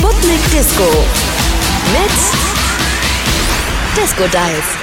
Sputnik Disco mit Disco Dive.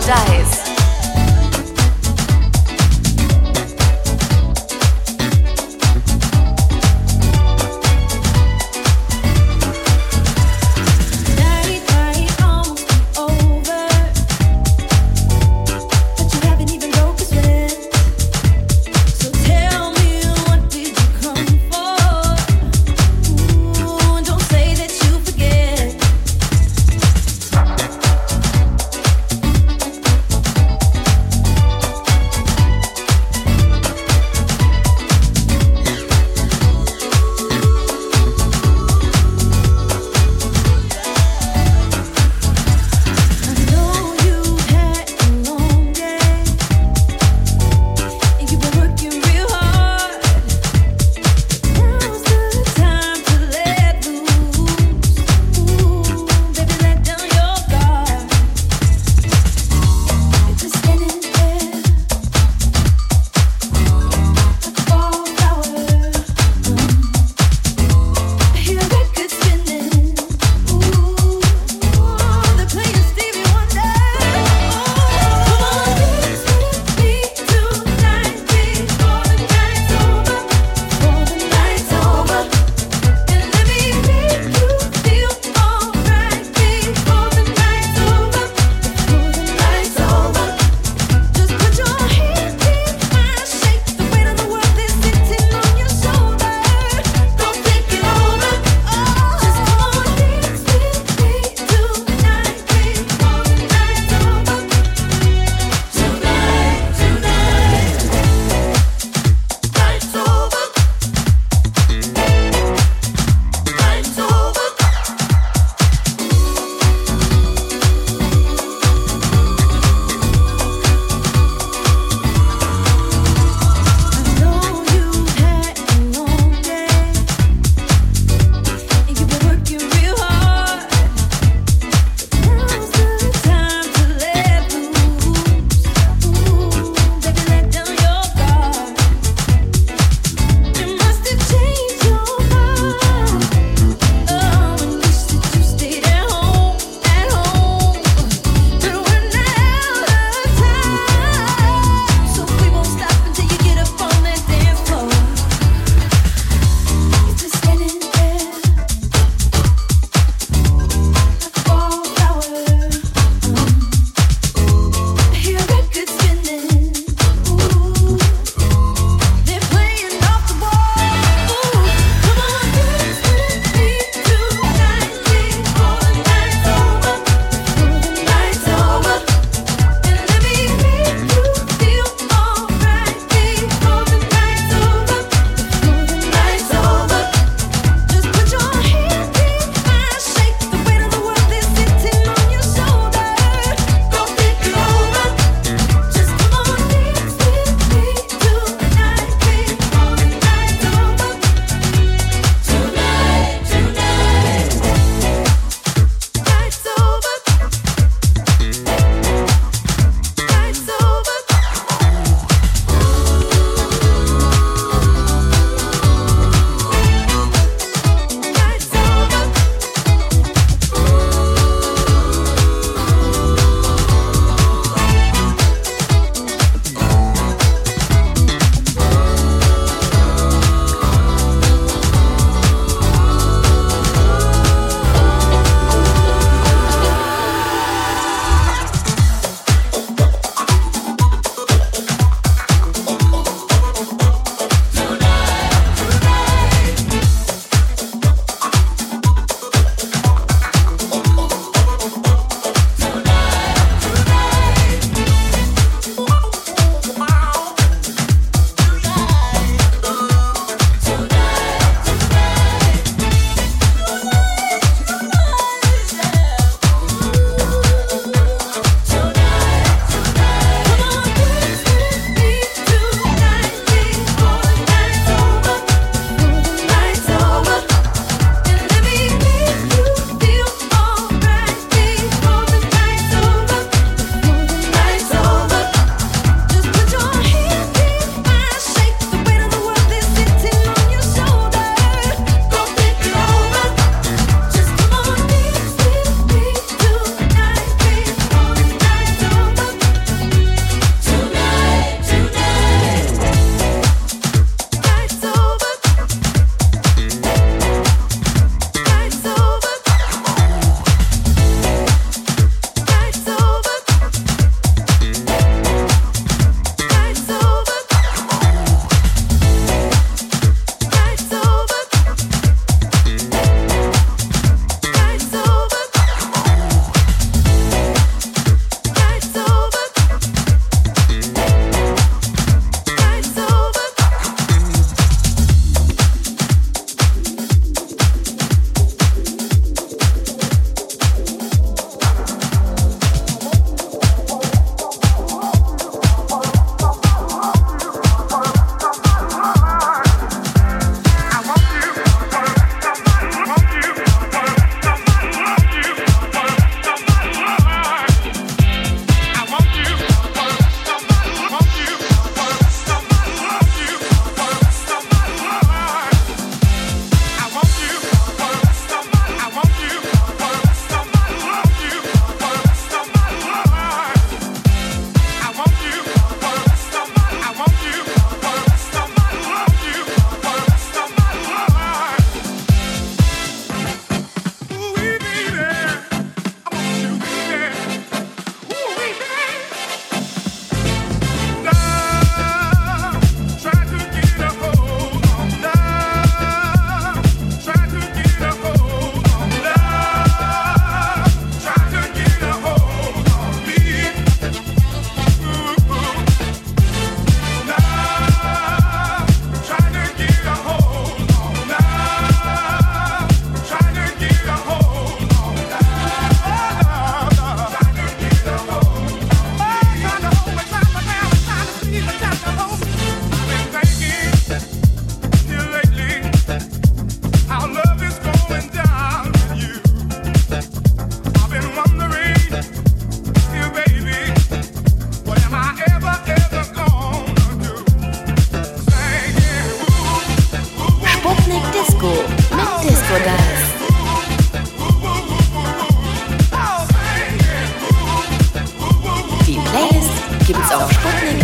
Mit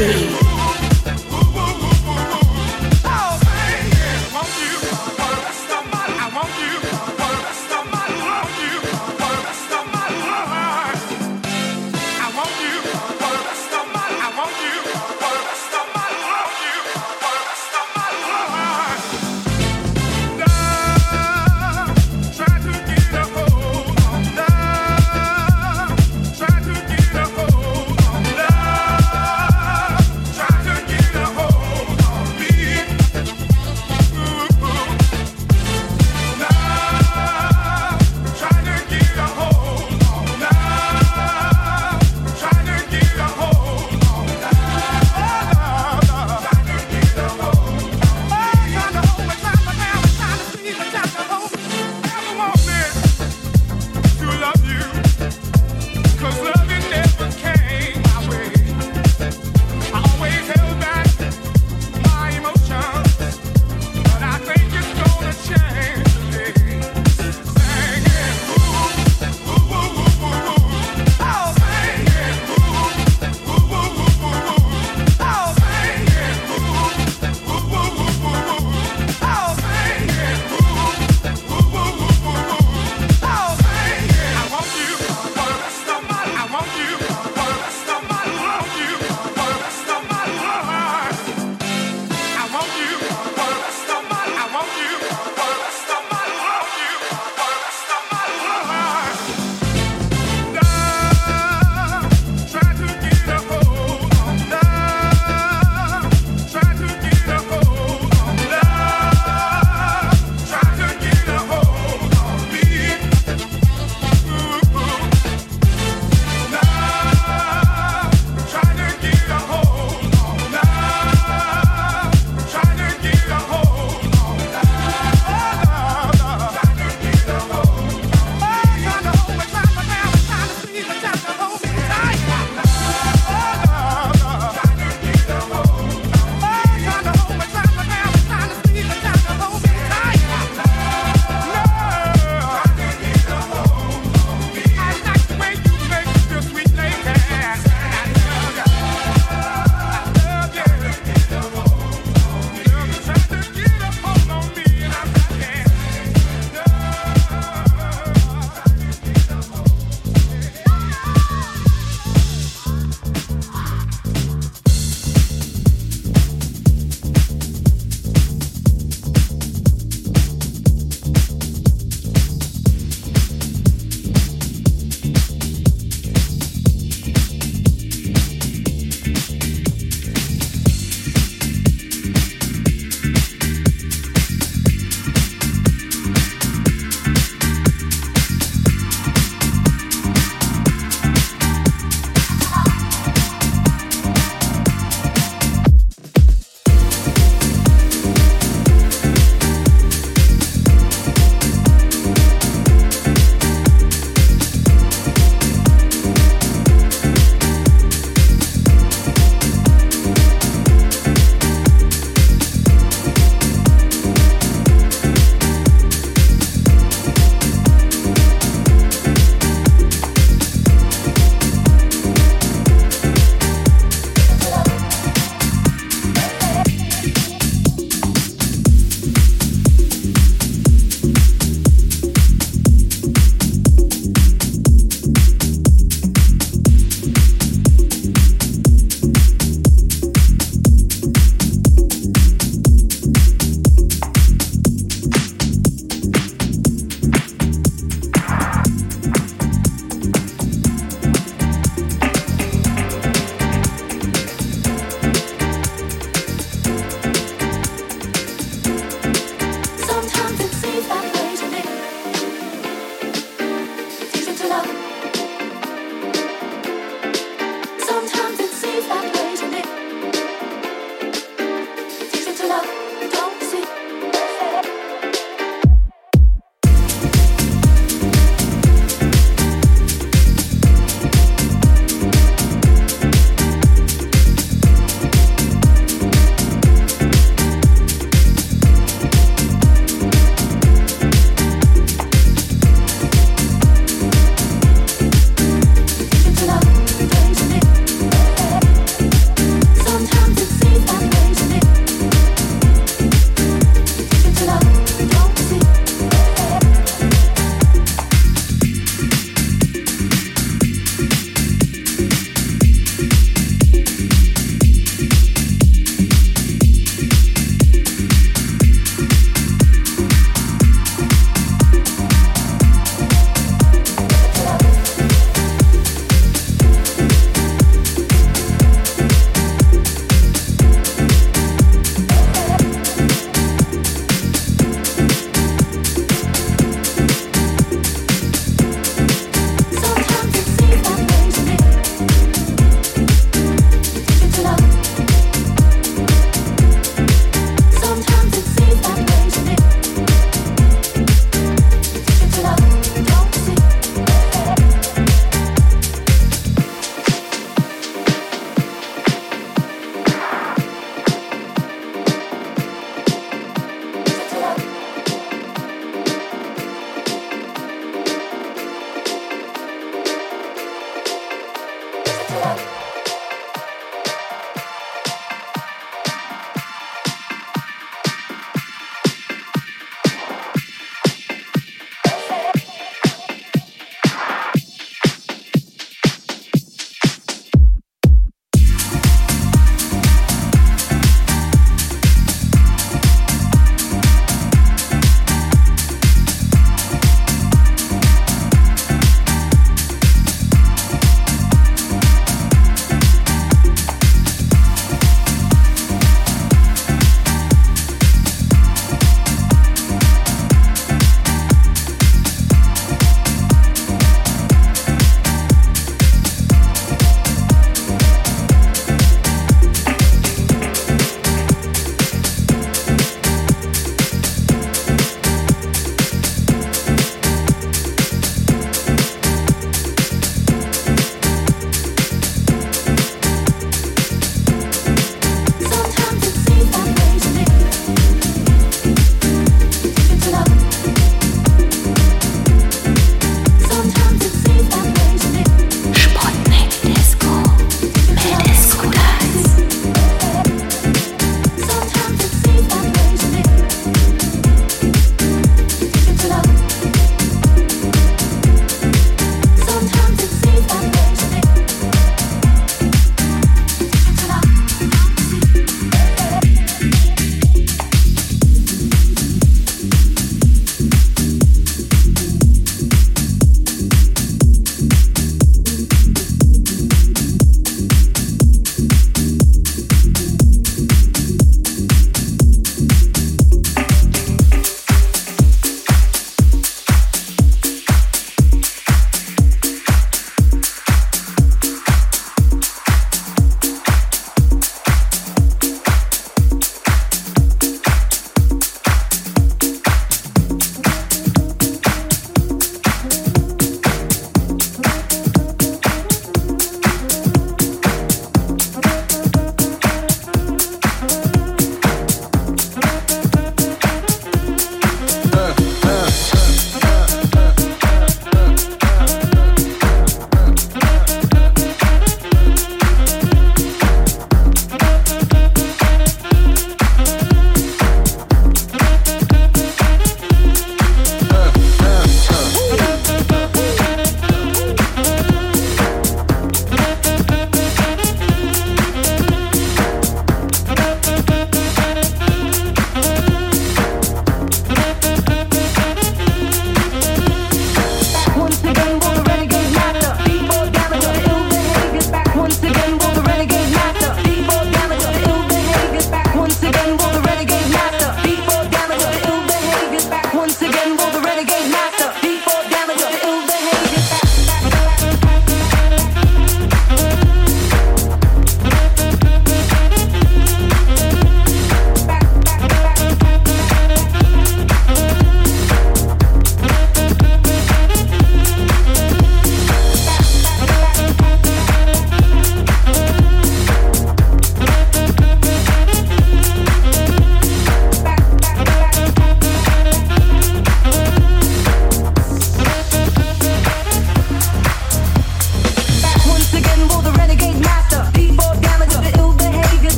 Disco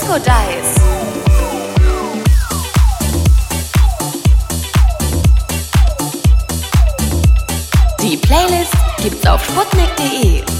Disco Dice. Die Playlist gibt's auf sputnik.de.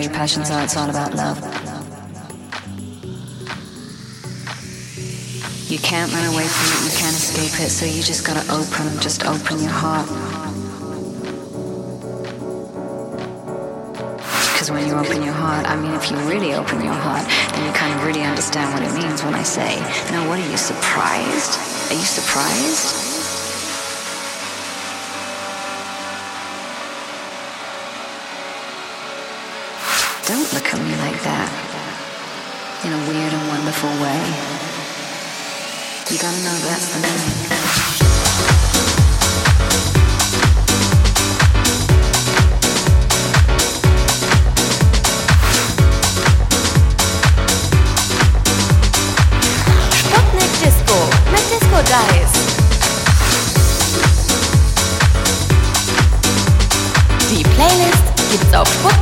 Your passions are, it's all about love. You can't run away from it, you can't escape it, so you just gotta open, just open your heart. Because when you open your heart, I mean, if you really open your heart, then you kind of really understand what it means when I say, now what are you surprised? Are you surprised? Look at me like that. In a weird and wonderful way. You gotta know that's the meaning. Die Playlist gibt's auf sputnik.de.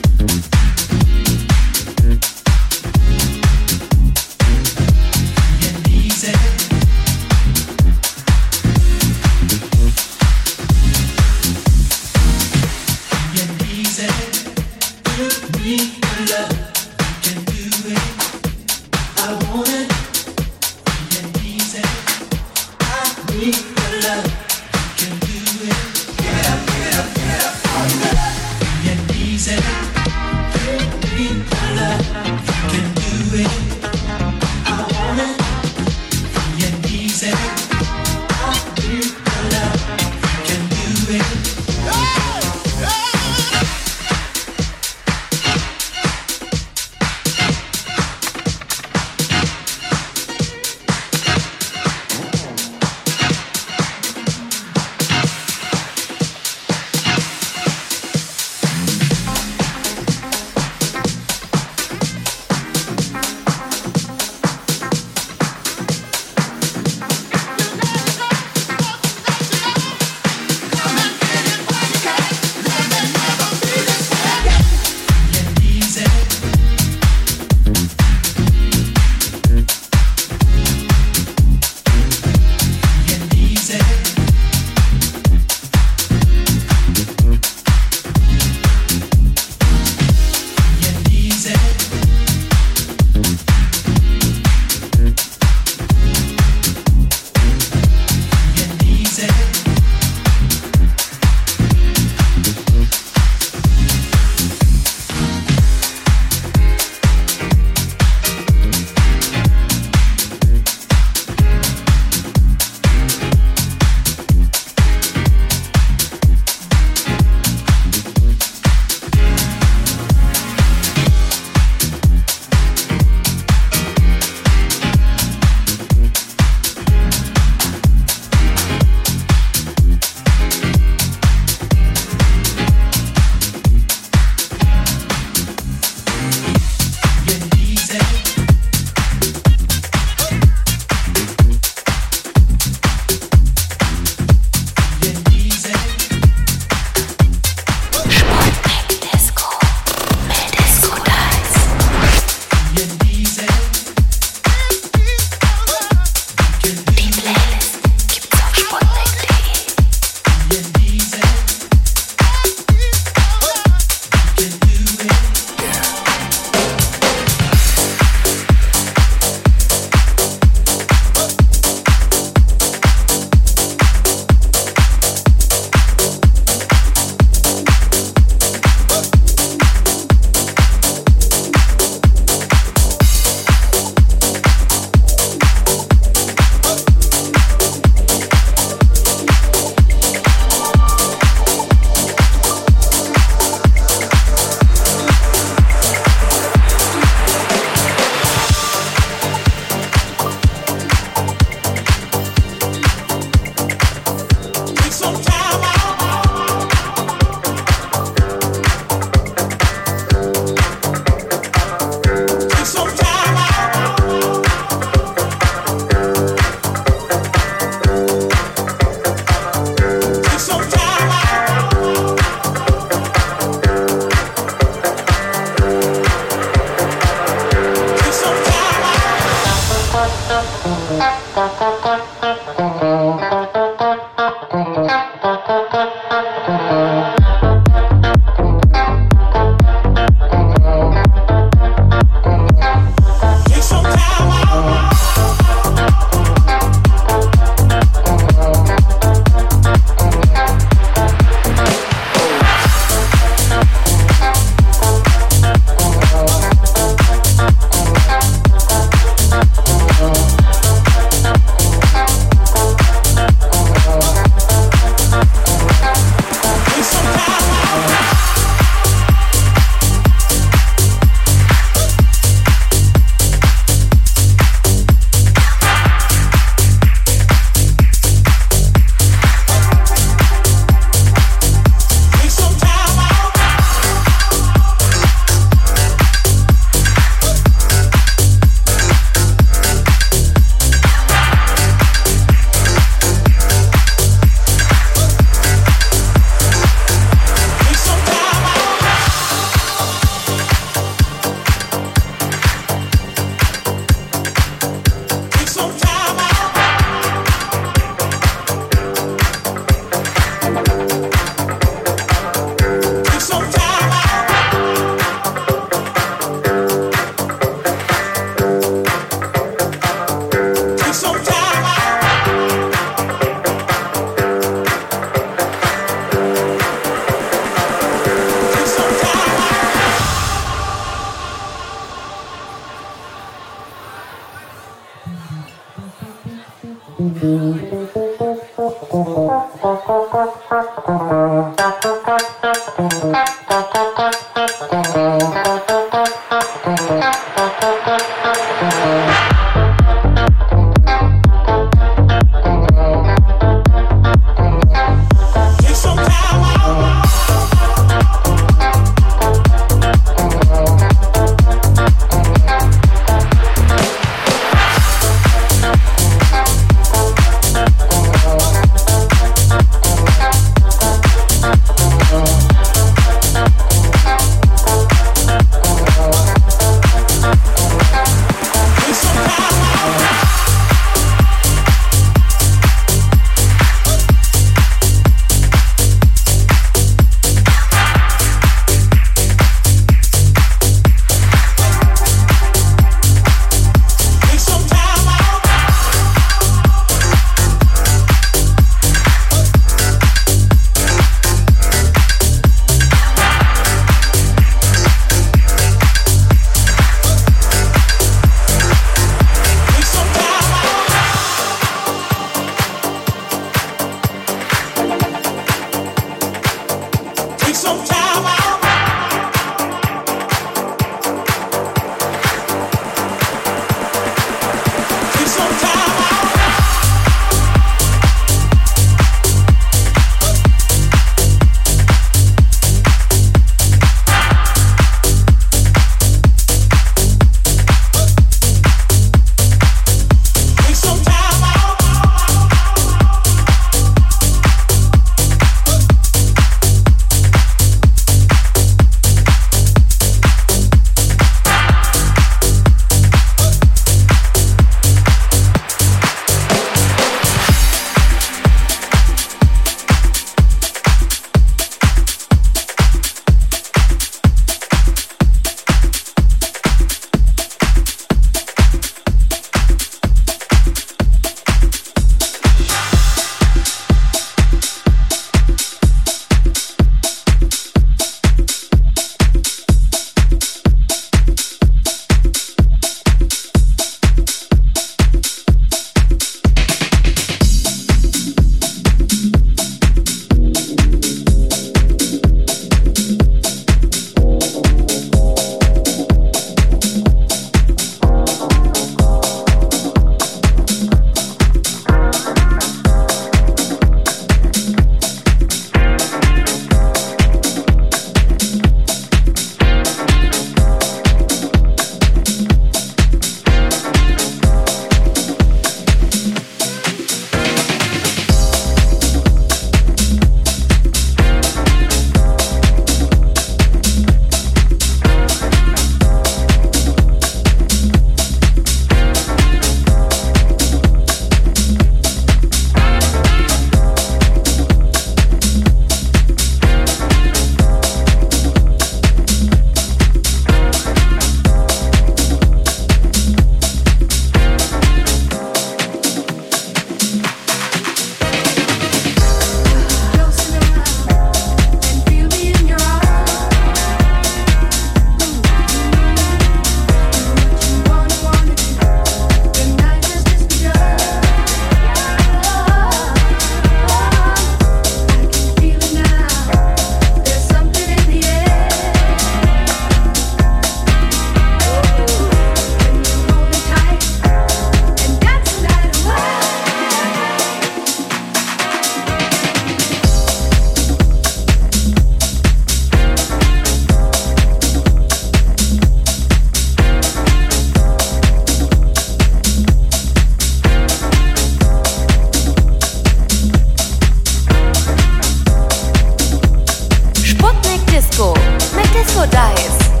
disco. Make disco dice.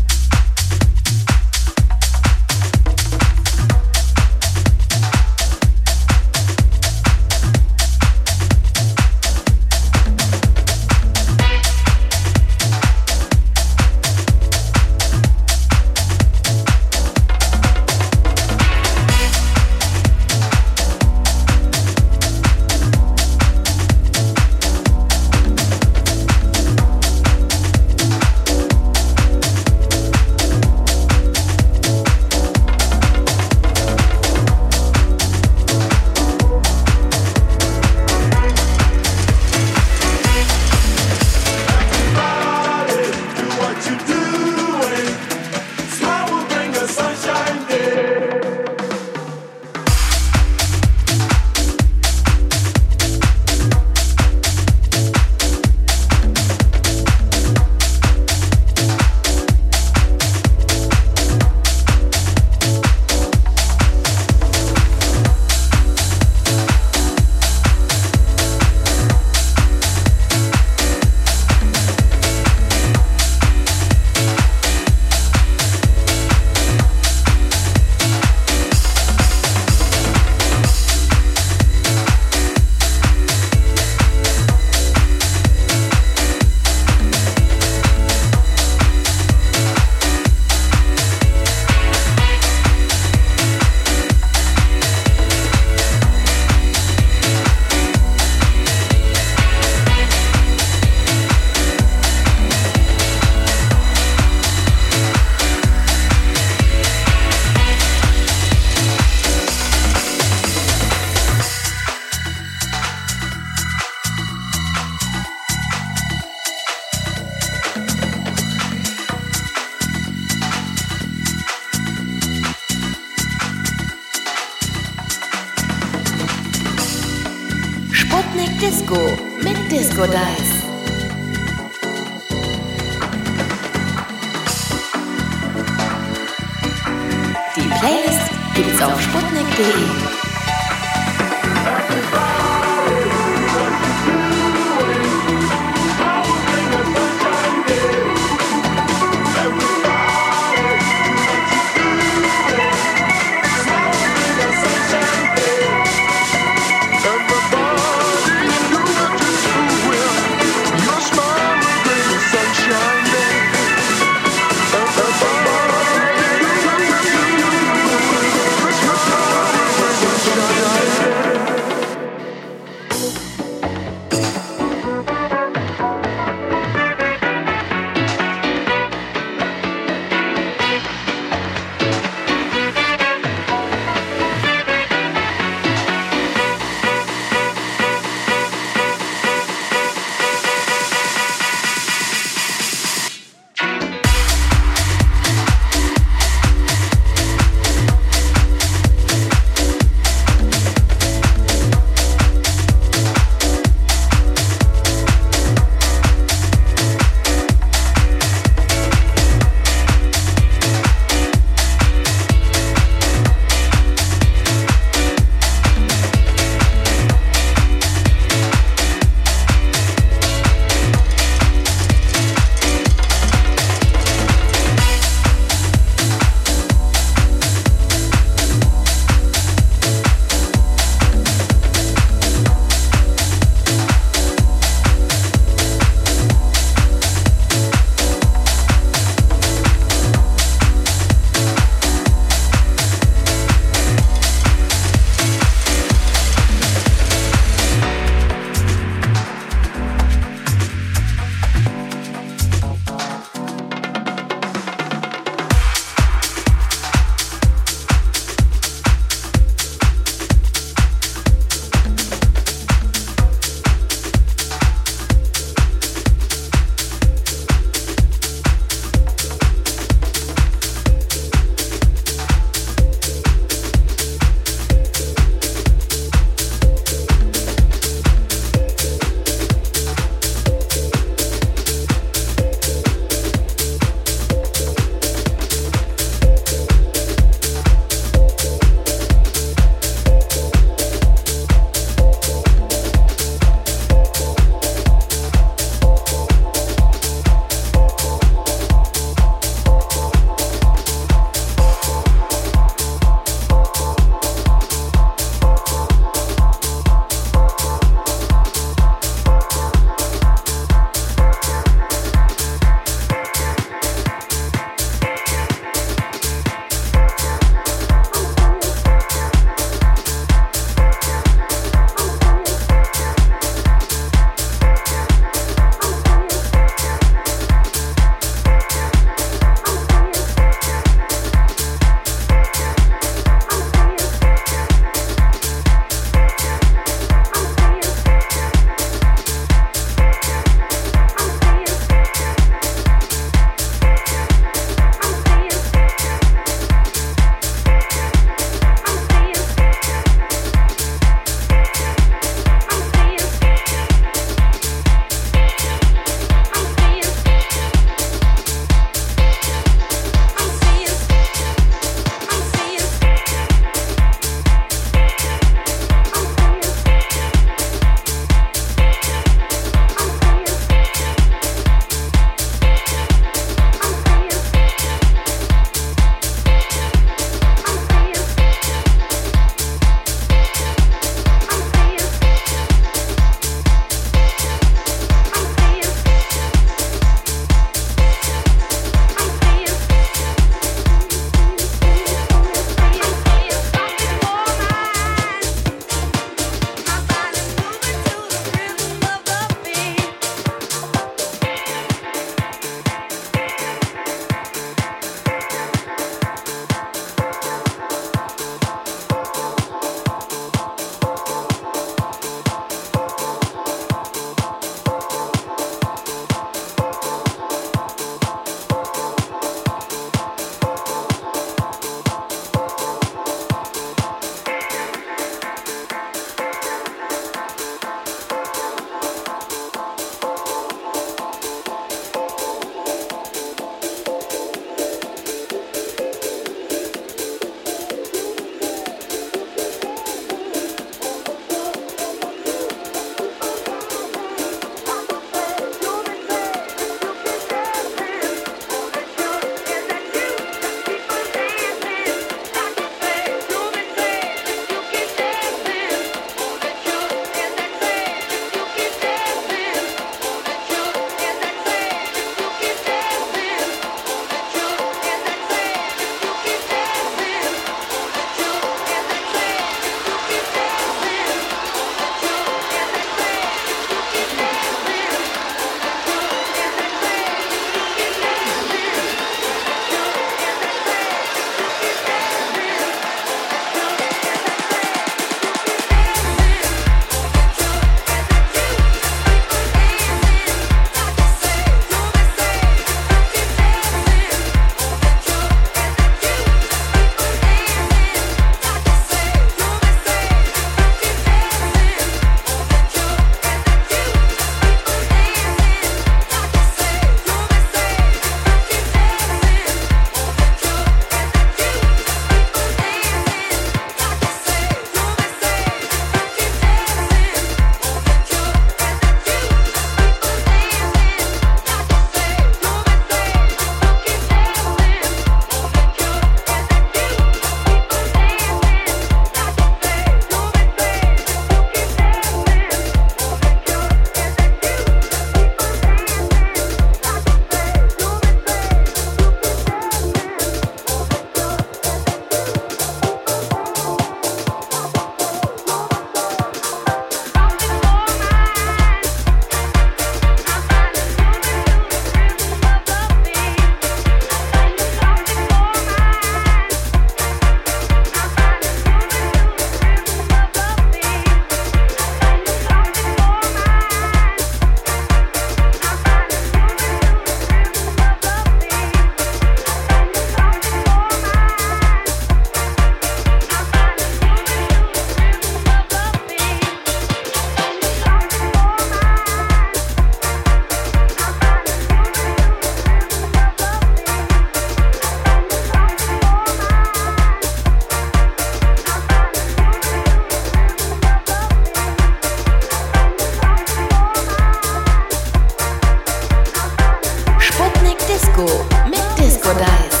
disco, make disco dance.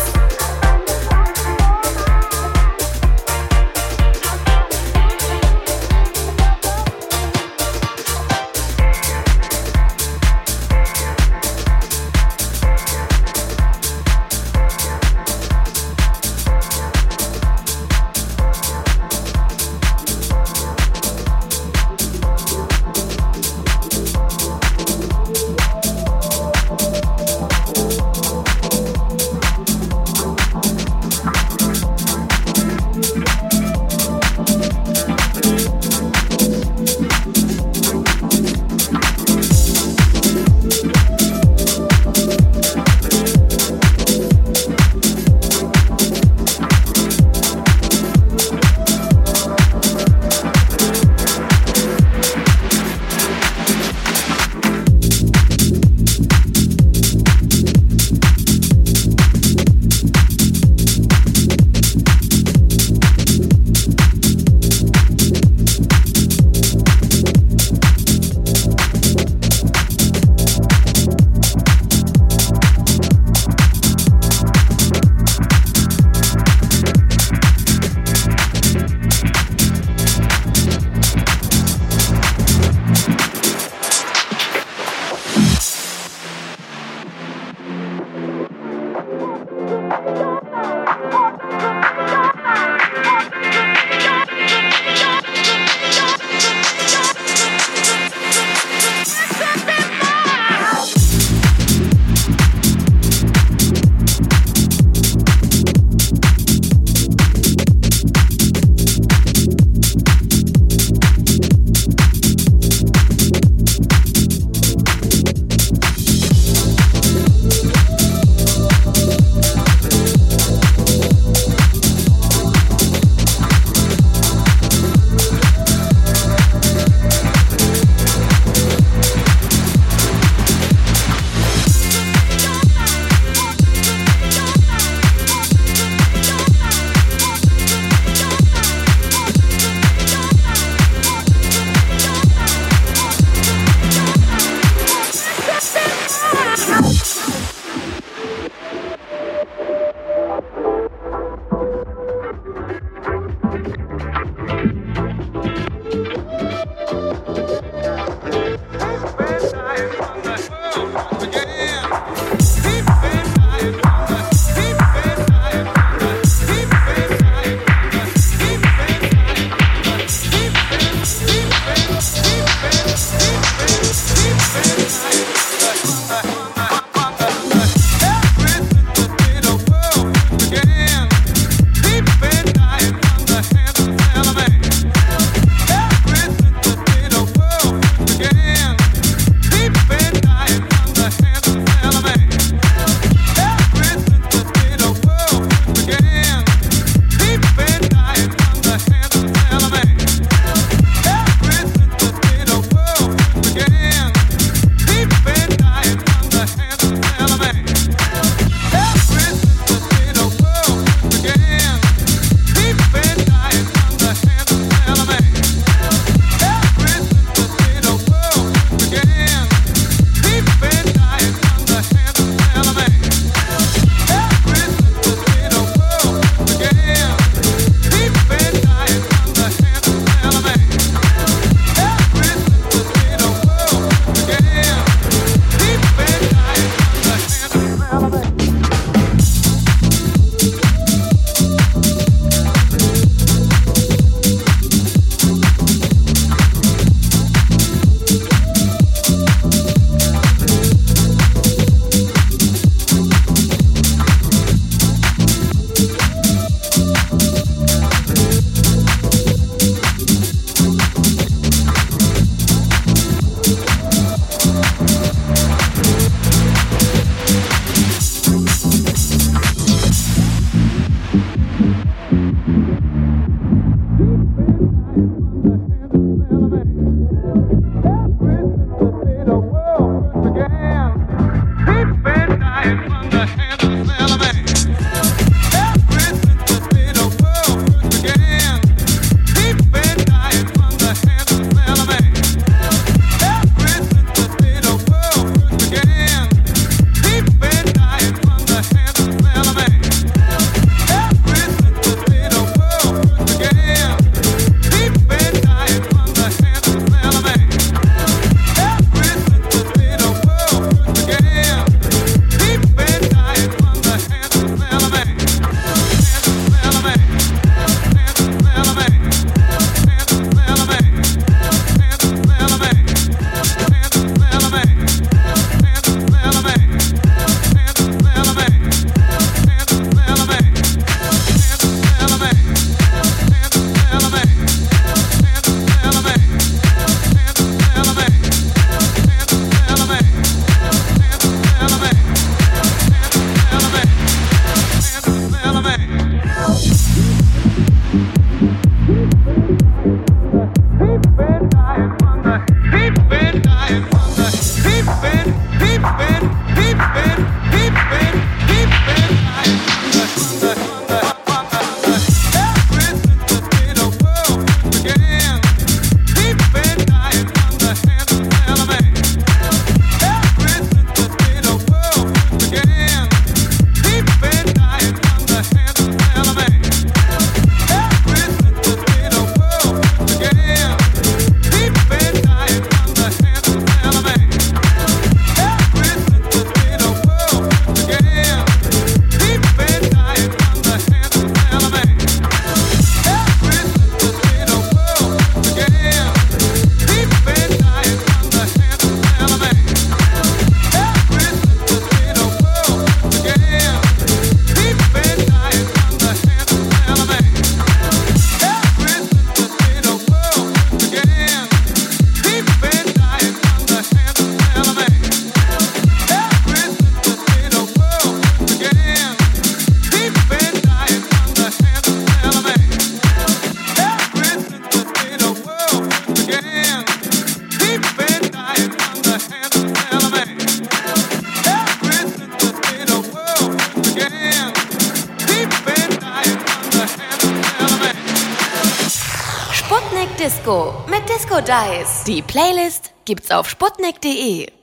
Disco mit Disco Dice. Die Playlist gibt's auf sputnik.de.